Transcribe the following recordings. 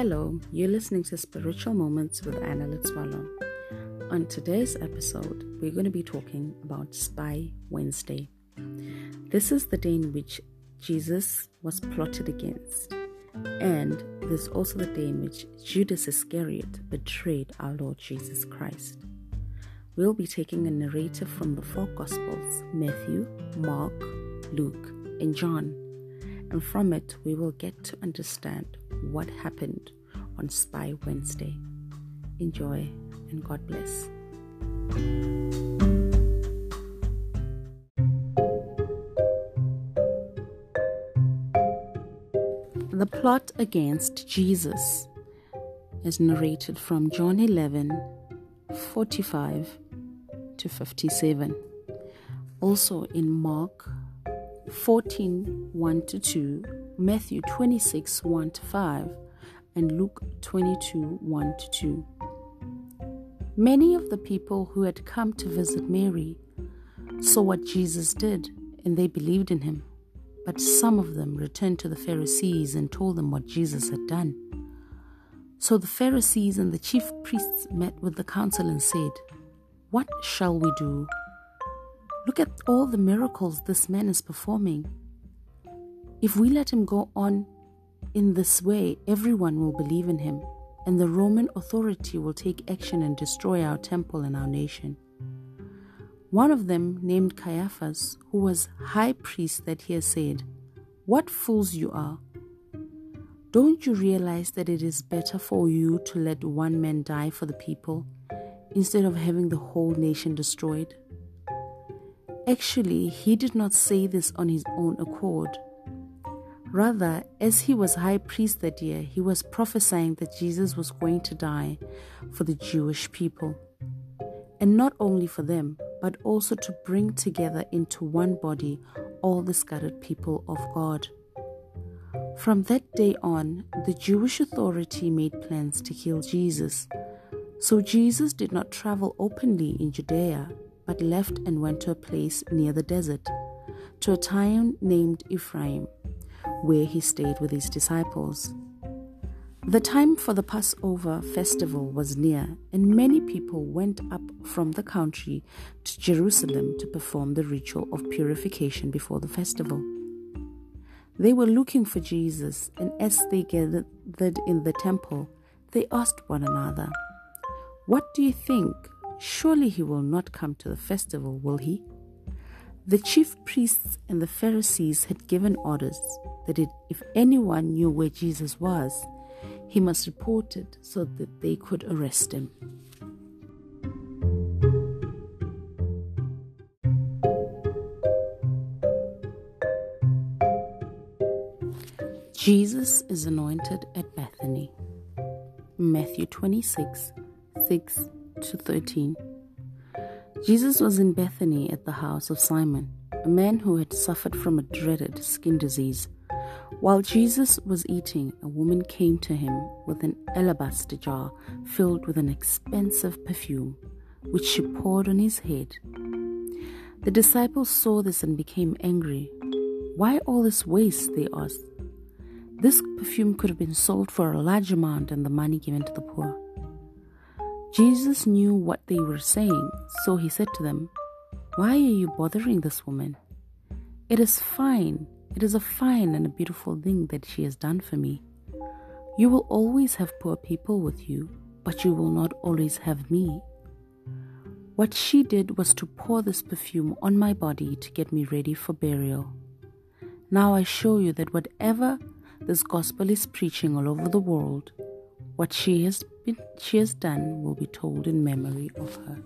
Hello, you're listening to Spiritual Moments with Anna Litzwalo. On today's episode, we're going to be talking about Spy Wednesday. This is the day in which Jesus was plotted against, and this is also the day in which Judas Iscariot betrayed our Lord Jesus Christ. We'll be taking a narrative from the four Gospels Matthew, Mark, Luke, and John, and from it we will get to understand what happened on Spy Wednesday. Enjoy and God bless. The plot against Jesus is narrated from John 11 45 to 57. Also in Mark 14 1 to 2, Matthew 26 1 to 5, and Luke 22 1 to 2. Many of the people who had come to visit Mary saw what Jesus did and they believed in him. But some of them returned to the Pharisees and told them what Jesus had done. So the Pharisees and the chief priests met with the council and said, What shall we do? Look at all the miracles this man is performing. If we let him go on in this way, everyone will believe in him, and the Roman authority will take action and destroy our temple and our nation. One of them, named Caiaphas, who was high priest that year, said, What fools you are! Don't you realize that it is better for you to let one man die for the people instead of having the whole nation destroyed? Actually, he did not say this on his own accord. Rather, as he was high priest that year, he was prophesying that Jesus was going to die for the Jewish people. And not only for them, but also to bring together into one body all the scattered people of God. From that day on, the Jewish authority made plans to kill Jesus. So Jesus did not travel openly in Judea but left and went to a place near the desert, to a town named Ephraim, where he stayed with his disciples. The time for the Passover festival was near, and many people went up from the country to Jerusalem to perform the ritual of purification before the festival. They were looking for Jesus, and as they gathered in the temple, they asked one another, What do you think? Surely he will not come to the festival, will he? The chief priests and the Pharisees had given orders that if anyone knew where Jesus was, he must report it so that they could arrest him. Jesus is anointed at Bethany. Matthew 26 6 to 13. Jesus was in Bethany at the house of Simon, a man who had suffered from a dreaded skin disease. While Jesus was eating, a woman came to him with an alabaster jar filled with an expensive perfume, which she poured on his head. The disciples saw this and became angry. Why all this waste? They asked. This perfume could have been sold for a large amount and the money given to the poor. Jesus knew what they were saying, so he said to them, Why are you bothering this woman? It is fine. It is a fine and a beautiful thing that she has done for me. You will always have poor people with you, but you will not always have me. What she did was to pour this perfume on my body to get me ready for burial. Now I show you that whatever this gospel is preaching all over the world, what she has she has done will be told in memory of her.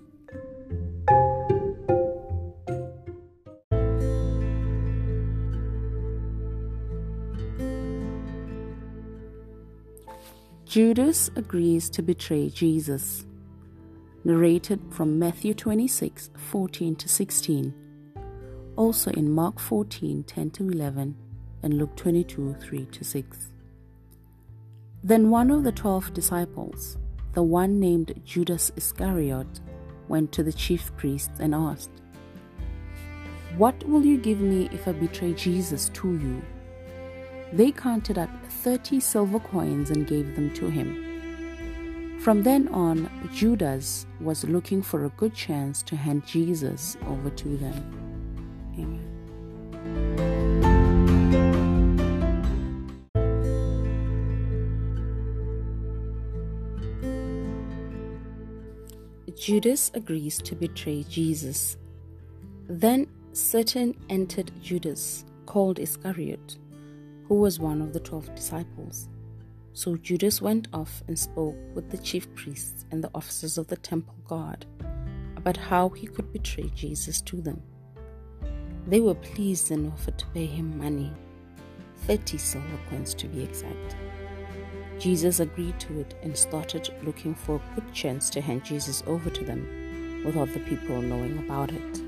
Judas agrees to betray Jesus. Narrated from Matthew 26 14 to 16. Also in Mark 14 10 to 11 and Luke 22 3 to 6. Then one of the twelve disciples, the one named Judas Iscariot, went to the chief priests and asked, What will you give me if I betray Jesus to you? They counted up 30 silver coins and gave them to him. From then on, Judas was looking for a good chance to hand Jesus over to them. Amen. Judas agrees to betray Jesus. Then Satan entered Judas, called Iscariot who was one of the twelve disciples. So Judas went off and spoke with the chief priests and the officers of the temple guard about how he could betray Jesus to them. They were pleased and offered to pay him money, 30 silver coins to be exact. Jesus agreed to it and started looking for a good chance to hand Jesus over to them without the people knowing about it.